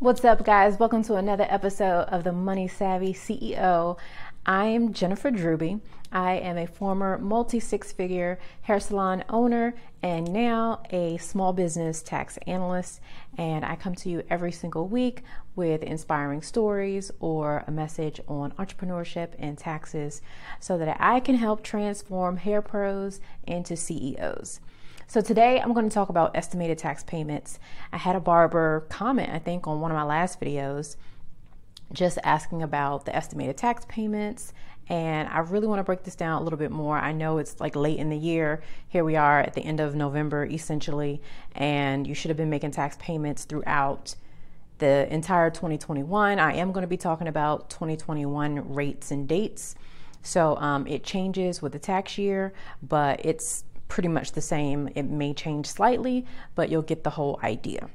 What's up, guys? Welcome to another episode of the Money Savvy CEO. I am Jennifer Drewby. I am a former multi six figure hair salon owner and now a small business tax analyst. And I come to you every single week with inspiring stories or a message on entrepreneurship and taxes so that I can help transform hair pros into CEOs. So today I'm going to talk about estimated tax payments. I had a barber comment, I think, on one of my last videos just asking about the estimated tax payments. And I really want to break this down a little bit more. I know it's like late in the year. Here we are at the end of November, essentially, and you should have been making tax payments throughout the entire 2021. I am going to be talking about 2021 rates and dates. So um, it changes with the tax year, but it's pretty much the same. It may change slightly, but you'll get the whole idea.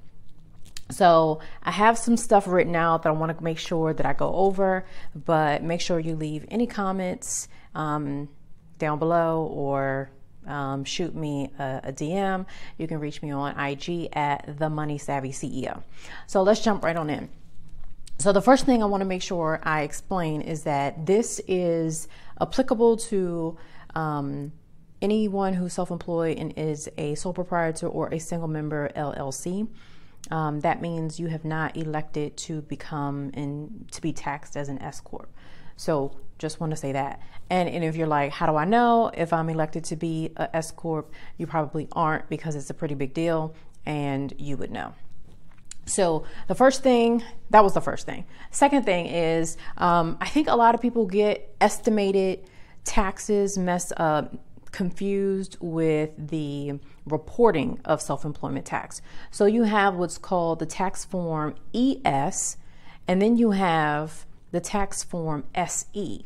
So I have some stuff written out that I want to make sure that I go over, but make sure you leave any comments um, down below or um, shoot me a, a, DM. You can reach me on IG at the Money Savvy CEO. So let's jump right on in. So the first thing I want to make sure I explain is that this is applicable to um, anyone who's self-employed and is a sole proprietor or a single member LLC. Um, that means you have not elected to become and to be taxed as an S corp. So just want to say that. And, and if you're like, how do I know if I'm elected to be a S corp? You probably aren't because it's a pretty big deal, and you would know. So the first thing, that was the first thing. Second thing is, um, I think a lot of people get estimated taxes messed up confused with the reporting of self employment tax. So you have what's called the tax form ES, and then you have the tax form SE.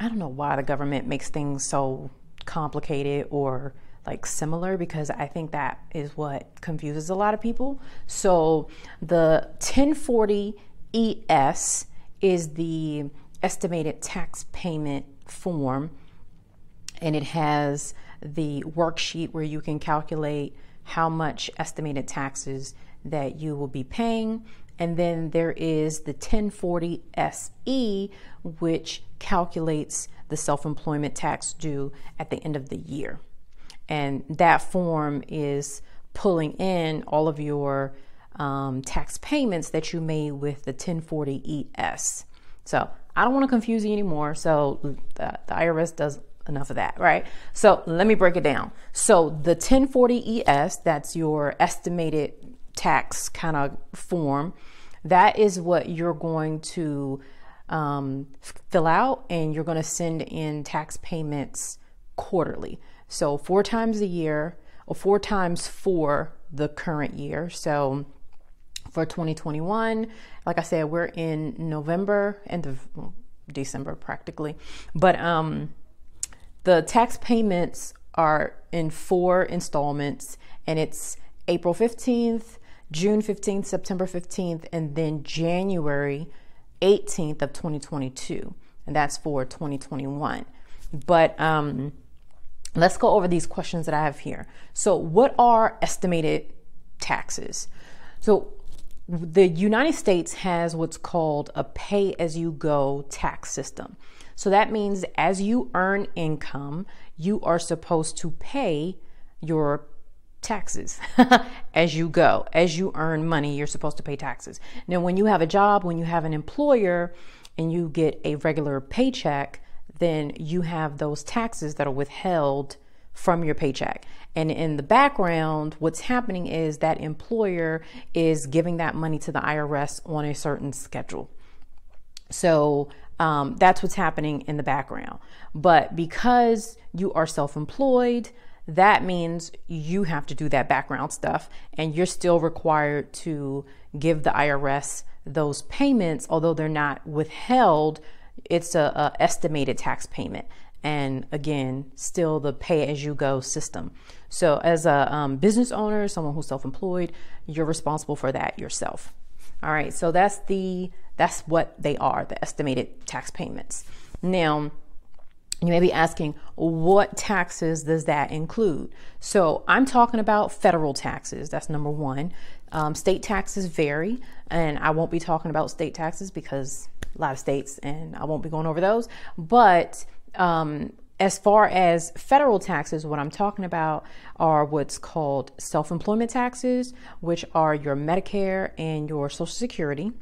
I don't know why the government makes things so complicated or like similar because I think that is what confuses a lot of people. So the 1040 ES is the estimated tax payment form and it has the worksheet where you can calculate how much estimated taxes that you will be paying. And then there is the 1040 SE, which calculates the self employment tax due at the end of the year. And that form is pulling in all of your um, tax payments that you made with the 1040 ES. So I don't want to confuse you anymore. So the, the IRS does enough of that, right? So let me break it down. So the 1040 ES, that's your estimated tax kind of form, that is what you're going to um, fill out and you're going to send in tax payments quarterly. So four times a year or four times for the current year. So for 2021, like I said, we're in November, of December practically. But um the tax payments are in four installments, and it's April 15th, June 15th, September 15th, and then January 18th of 2022. And that's for 2021. But um, let's go over these questions that I have here. So, what are estimated taxes? So, the United States has what's called a pay as you go tax system. So that means as you earn income, you are supposed to pay your taxes as you go. As you earn money, you're supposed to pay taxes. Now, when you have a job, when you have an employer, and you get a regular paycheck, then you have those taxes that are withheld from your paycheck. And in the background, what's happening is that employer is giving that money to the IRS on a certain schedule. So um, that's what's happening in the background. But because you are self employed, that means you have to do that background stuff and you're still required to give the IRS those payments, although they're not withheld. It's a, a estimated tax payment and again, still the pay as you go system. So, as a um, business owner, someone who's self employed, you're responsible for that yourself. All right, so that's the that's what they are, the estimated tax payments. Now, you may be asking, what taxes does that include? So I'm talking about federal taxes. That's number one. Um, state taxes vary, and I won't be talking about state taxes because a lot of states, and I won't be going over those. But um, as far as federal taxes, what I'm talking about are what's called self employment taxes, which are your Medicare and your Social Security.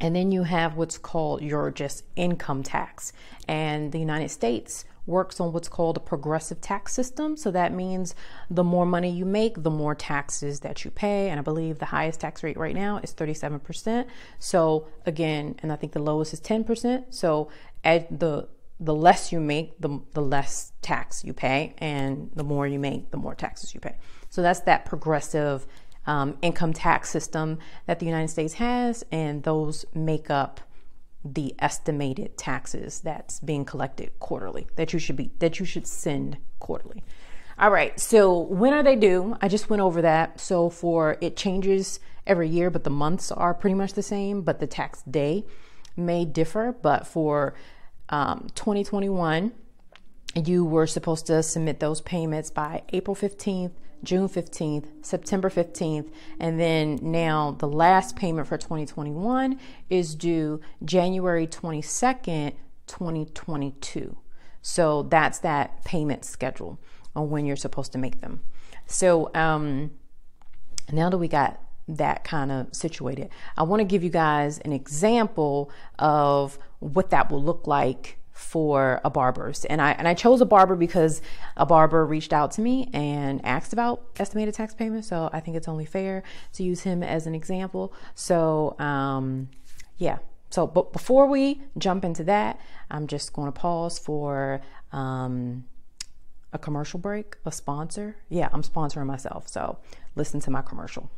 And then you have what's called your just income tax. And the United States works on what's called a progressive tax system. So that means the more money you make, the more taxes that you pay. And I believe the highest tax rate right now is 37%. So again, and I think the lowest is 10%. So at the the less you make, the, the less tax you pay, and the more you make, the more taxes you pay. So that's that progressive um, income tax system that the United States has, and those make up the estimated taxes that's being collected quarterly that you should be that you should send quarterly. All right, so when are they due? I just went over that. So for it changes every year, but the months are pretty much the same, but the tax day may differ. But for um, 2021, you were supposed to submit those payments by April 15th, June 15th, September 15th, and then now the last payment for 2021 is due January 22nd, 2022. So that's that payment schedule on when you're supposed to make them. So um, now that we got that kind of situated. I want to give you guys an example of what that will look like for a barber's. And I and I chose a barber because a barber reached out to me and asked about estimated tax payments. So I think it's only fair to use him as an example. So um, yeah. So but before we jump into that, I'm just going to pause for um, a commercial break, a sponsor. Yeah, I'm sponsoring myself. So listen to my commercial.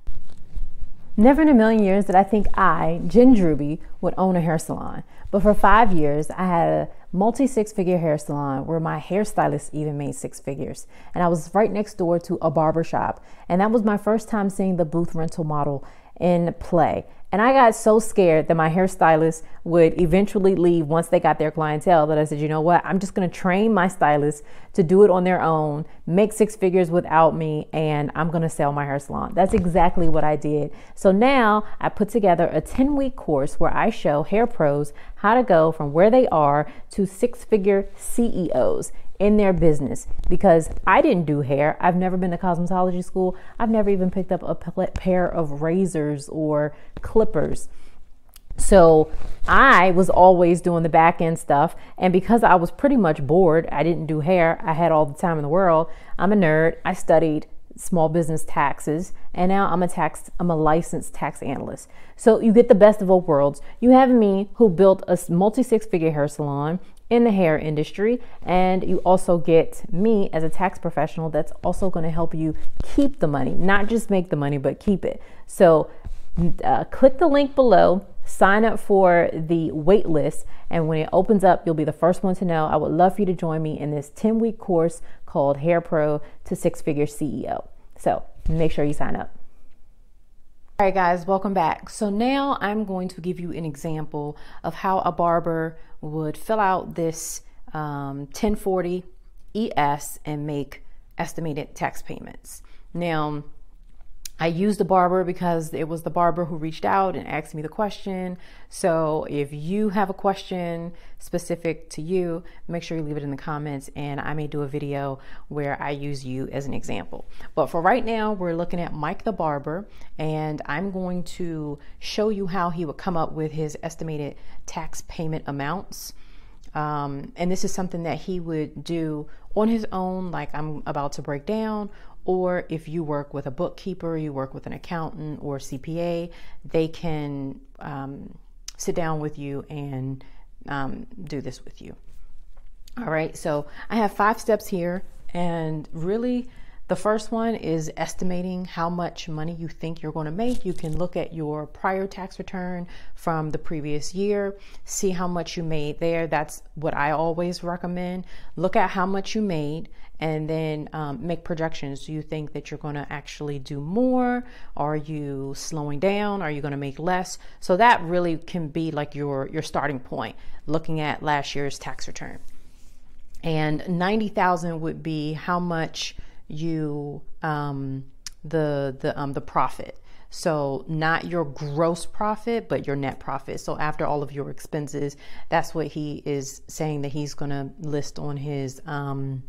Never in a million years did I think I, Jen Druby, would own a hair salon. But for five years, I had a multi six figure hair salon where my hairstylist even made six figures. And I was right next door to a barber shop. And that was my first time seeing the booth rental model in play. And I got so scared that my hairstylist would eventually leave once they got their clientele that I said, you know what? I'm just going to train my stylist to do it on their own, make six figures without me, and I'm going to sell my hair salon. That's exactly what I did. So now I put together a 10 week course where I show hair pros how to go from where they are to six figure CEOs in their business because I didn't do hair. I've never been to cosmetology school. I've never even picked up a pair of razors or clippers. So I was always doing the back end stuff. And because I was pretty much bored, I didn't do hair, I had all the time in the world. I'm a nerd. I studied small business taxes and now I'm a tax I'm a licensed tax analyst. So you get the best of both worlds. You have me who built a multi six figure hair salon in the hair industry. And you also get me as a tax professional that's also going to help you keep the money, not just make the money, but keep it. So uh, click the link below, sign up for the wait list, and when it opens up, you'll be the first one to know. I would love for you to join me in this 10 week course called Hair Pro to Six Figure CEO. So make sure you sign up. All right, guys, welcome back. So now I'm going to give you an example of how a barber would fill out this um, 1040 ES and make estimated tax payments. Now, I used the barber because it was the barber who reached out and asked me the question. So if you have a question specific to you, make sure you leave it in the comments and I may do a video where I use you as an example. But for right now, we're looking at Mike the barber and I'm going to show you how he would come up with his estimated tax payment amounts. Um, and this is something that he would do on his own, like I'm about to break down, or if you work with a bookkeeper, you work with an accountant or CPA, they can um, sit down with you and um, do this with you. All right, so I have five steps here, and really the first one is estimating how much money you think you're going to make. You can look at your prior tax return from the previous year, see how much you made there. That's what I always recommend. Look at how much you made and then um, make projections. Do you think that you're going to actually do more? Are you slowing down? Are you going to make less? So that really can be like your your starting point. Looking at last year's tax return, and ninety thousand would be how much you um, the the um, the profit. So, not your gross profit, but your net profit. So, after all of your expenses, that's what he is saying that he's going to list on his um,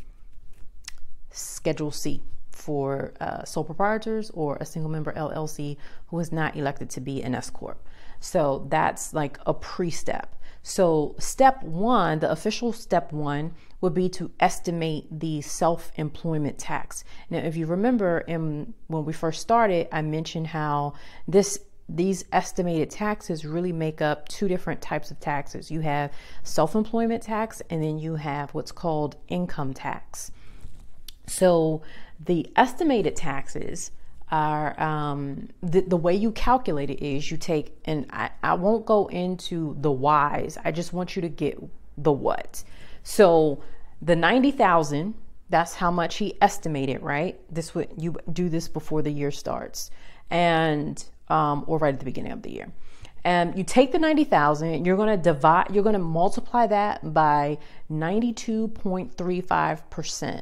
Schedule C for uh, sole proprietors or a single member LLC who is not elected to be an S Corp. So, that's like a pre step. So, step one, the official step one, would be to estimate the self employment tax. Now, if you remember, in, when we first started, I mentioned how this these estimated taxes really make up two different types of taxes. You have self employment tax, and then you have what's called income tax. So, the estimated taxes are um, the, the way you calculate it is you take, and I, I won't go into the whys, I just want you to get the what. So the 90,000, that's how much he estimated, right? This would you do this before the year starts and um, or right at the beginning of the year. And you take the 90,000, you're going to divide, you're going to multiply that by 92.35%.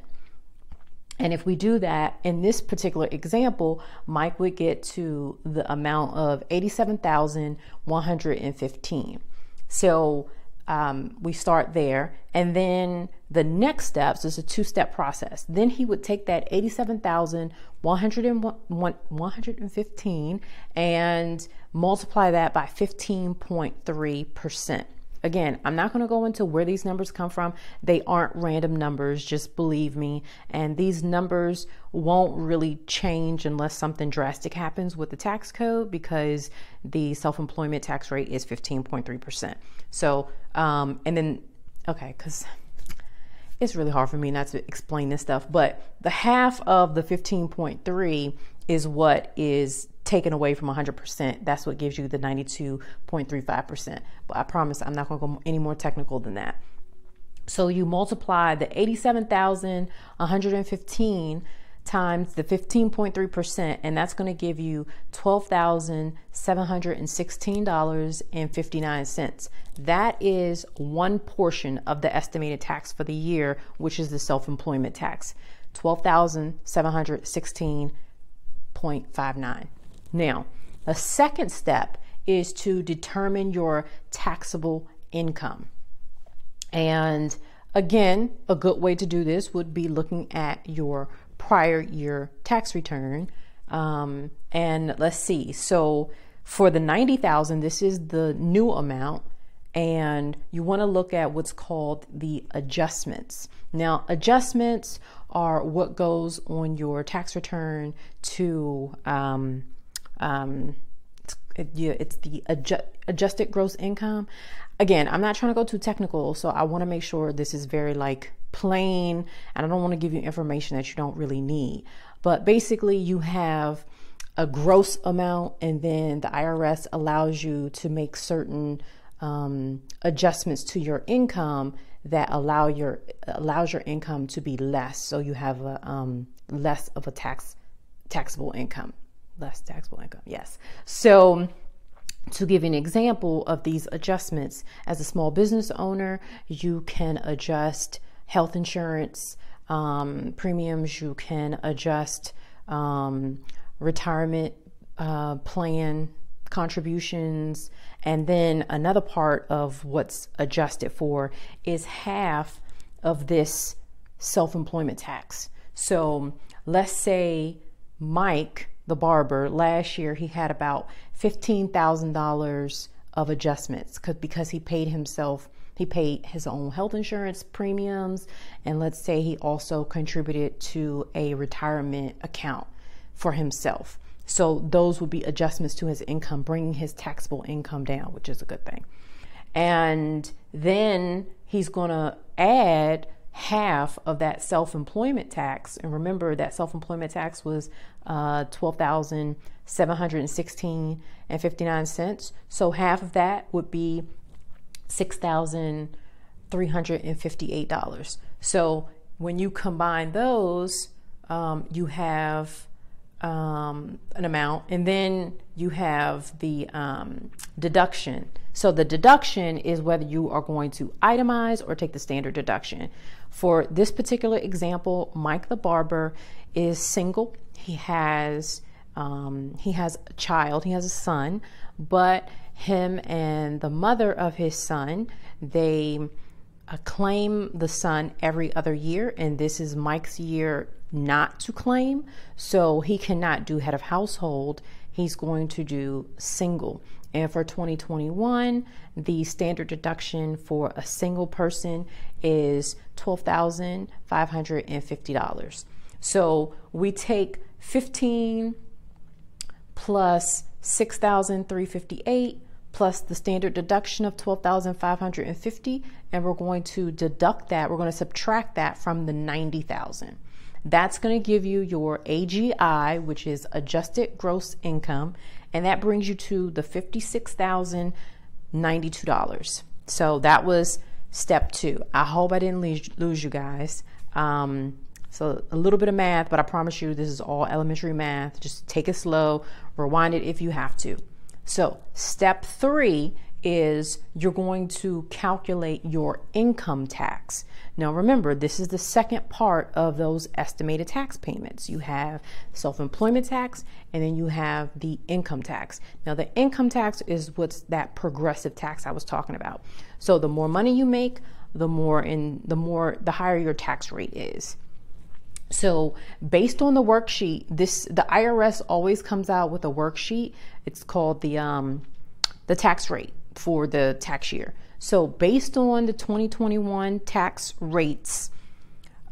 And if we do that in this particular example, Mike would get to the amount of 87,115. So um, we start there. And then the next steps is a two step process. Then he would take that 87,115 and multiply that by 15.3%. Again, I'm not going to go into where these numbers come from. They aren't random numbers, just believe me. And these numbers won't really change unless something drastic happens with the tax code because the self employment tax rate is 15.3%. So, um, and then, okay, because it's really hard for me not to explain this stuff, but the half of the 15.3 is what is taken away from 100%. That's what gives you the 92.35%. But I promise I'm not going to go any more technical than that. So you multiply the 87,115 times the 15.3%, and that's going to give you $12,716.59. That is one portion of the estimated tax for the year, which is the self employment tax. 12,716.59. Now, the second step is to determine your taxable income. And again, a good way to do this would be looking at your prior year tax return. Um, and let's see. So for the 90,000, this is the new amount and you want to look at what's called the adjustments. Now, adjustments are what goes on your tax return to um, um, it's, it, yeah, it's the adjust, adjusted gross income. Again, I'm not trying to go too technical, so I want to make sure this is very like plain, and I don't want to give you information that you don't really need. But basically, you have a gross amount, and then the IRS allows you to make certain um, adjustments to your income that allow your allows your income to be less, so you have a um, less of a tax taxable income less taxable income. Yes. So, to give an example of these adjustments, as a small business owner, you can adjust health insurance um, premiums, you can adjust um, retirement uh, plan contributions, and then another part of what's adjusted for is half of this self employment tax. So, let's say Mike the barber, last year he had about $15,000 of adjustments because he paid himself, he paid his own health insurance premiums, and let's say he also contributed to a retirement account for himself. So those would be adjustments to his income, bringing his taxable income down, which is a good thing. And then he's going to add half of that self-employment tax. And remember that self-employment tax was uh, 12716 and 59 cents. So half of that would be $6358 so when you combine those um, you have um, an amount and then you have the um, deduction so the deduction is whether you are going to itemize or take the standard deduction. For this particular example, Mike the barber is single. He has um, he has a child, he has a son, but him and the mother of his son, they claim the son every other year, and this is Mike's year not to claim. So he cannot do head of household. He's going to do single. And for 2021, the standard deduction for a single person is $12,550. So we take 15 plus 6,358 plus the standard deduction of 12,550 and we're going to deduct that, we're going to subtract that from the 90,000. That's going to give you your AGI, which is adjusted gross income, and that brings you to the $56,092. So that was step two. I hope I didn't lose you guys. Um, so a little bit of math, but I promise you this is all elementary math. Just take it slow, rewind it if you have to. So step three is you're going to calculate your income tax. Now remember, this is the second part of those estimated tax payments. You have self-employment tax and then you have the income tax. Now the income tax is what's that progressive tax I was talking about. So the more money you make, the more in the more the higher your tax rate is. So, based on the worksheet, this the IRS always comes out with a worksheet. It's called the um, the tax rate for the tax year. So, based on the 2021 tax rates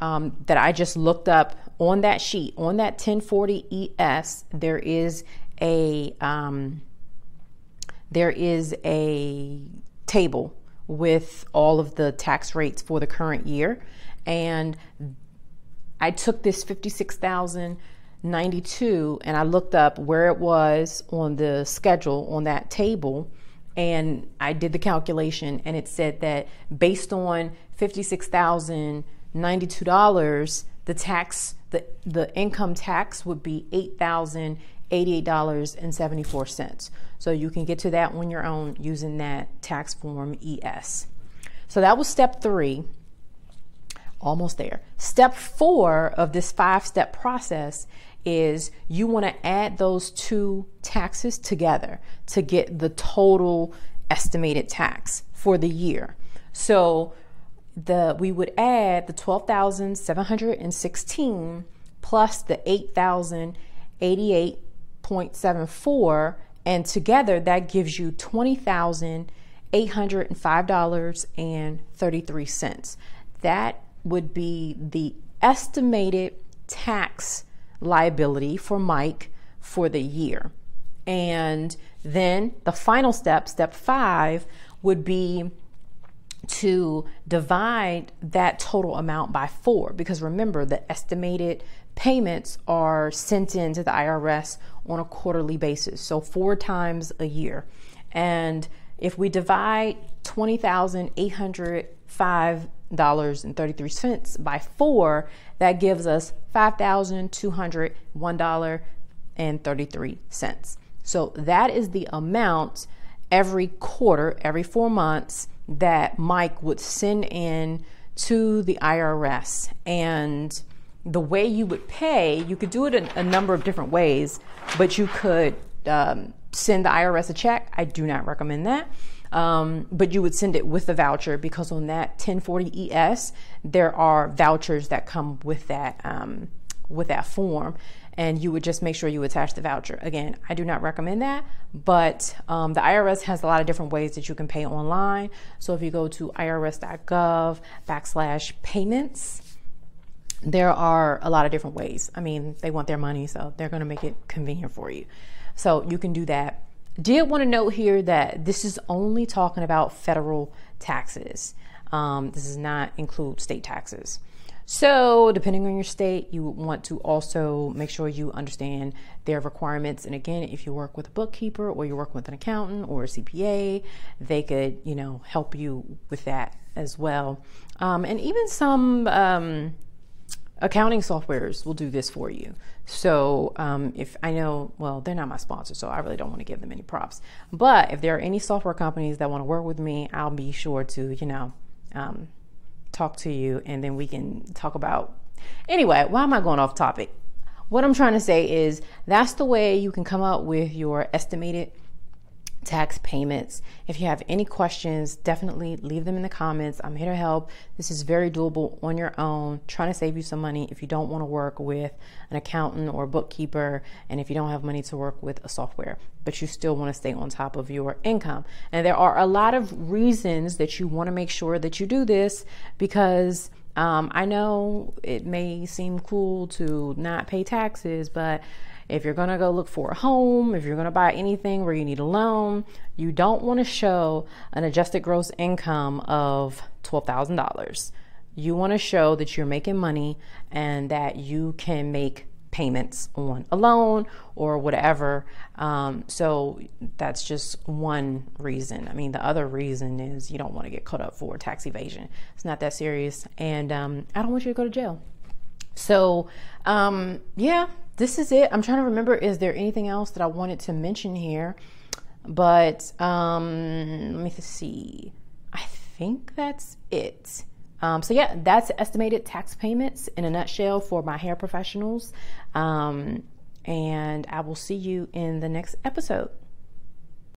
um, that I just looked up on that sheet, on that 1040 ES, there is a um, there is a table with all of the tax rates for the current year, and I took this 56,092 and I looked up where it was on the schedule on that table and I did the calculation and it said that based on $56,092 the tax the the income tax would be $8,088.74. So you can get to that on your own using that tax form ES. So that was step 3. Almost there. Step 4 of this 5-step process is you want to add those two taxes together to get the total estimated tax for the year. So the we would add the 12,716 plus the 8,088.74 and together that gives you $20,805.33. That would be the estimated tax liability for Mike for the year. And then the final step, step five, would be to divide that total amount by four because remember the estimated payments are sent in to the IRS on a quarterly basis, so four times a year. And if we divide $20,805.33 cents by four, that gives us $5,201.33. So that is the amount every quarter, every four months, that Mike would send in to the IRS. And the way you would pay, you could do it a, a number of different ways, but you could um, send the IRS a check. I do not recommend that. Um, but you would send it with the voucher because on that 1040 ES, there are vouchers that come with that um, with that form, and you would just make sure you attach the voucher. Again, I do not recommend that, but um, the IRS has a lot of different ways that you can pay online. So if you go to irs.gov backslash payments, there are a lot of different ways. I mean, they want their money, so they're going to make it convenient for you. So you can do that. Did want to note here that this is only talking about federal taxes. Um, this does not include state taxes. So, depending on your state, you want to also make sure you understand their requirements. And again, if you work with a bookkeeper or you work with an accountant or a CPA, they could, you know, help you with that as well. Um, and even some um, accounting softwares will do this for you. So um, if I know, well, they're not my sponsor, so I really don't want to give them any props. But if there are any software companies that want to work with me, I'll be sure to, you know, um, talk to you, and then we can talk about. Anyway, why am I going off topic? what I'm trying to say is that's the way you can come up with your estimated tax payments. If you have any questions, definitely leave them in the comments. I'm here to help. This is very doable on your own, trying to save you some money if you don't want to work with an accountant or bookkeeper, and if you don't have money to work with a software, but you still want to stay on top of your income. And there are a lot of reasons that you want to make sure that you do this because um, I know it may seem cool to not pay taxes, but if you're going to go look for a home, if you're going to buy anything where you need a loan, you don't want to show an adjusted gross income of $12,000. You want to show that you're making money and that you can make payments on a loan or whatever. Um, so that's just one reason. I mean, the other reason is you don't want to get caught up for tax evasion. It's not that serious. And um, I don't want you to go to jail. So, um, yeah, this is it. I'm trying to remember, is there anything else that I wanted to mention here? But um, let me see. I think that's it. Um, so yeah, that's estimated tax payments in a nutshell for my hair professionals. Um, and I will see you in the next episode.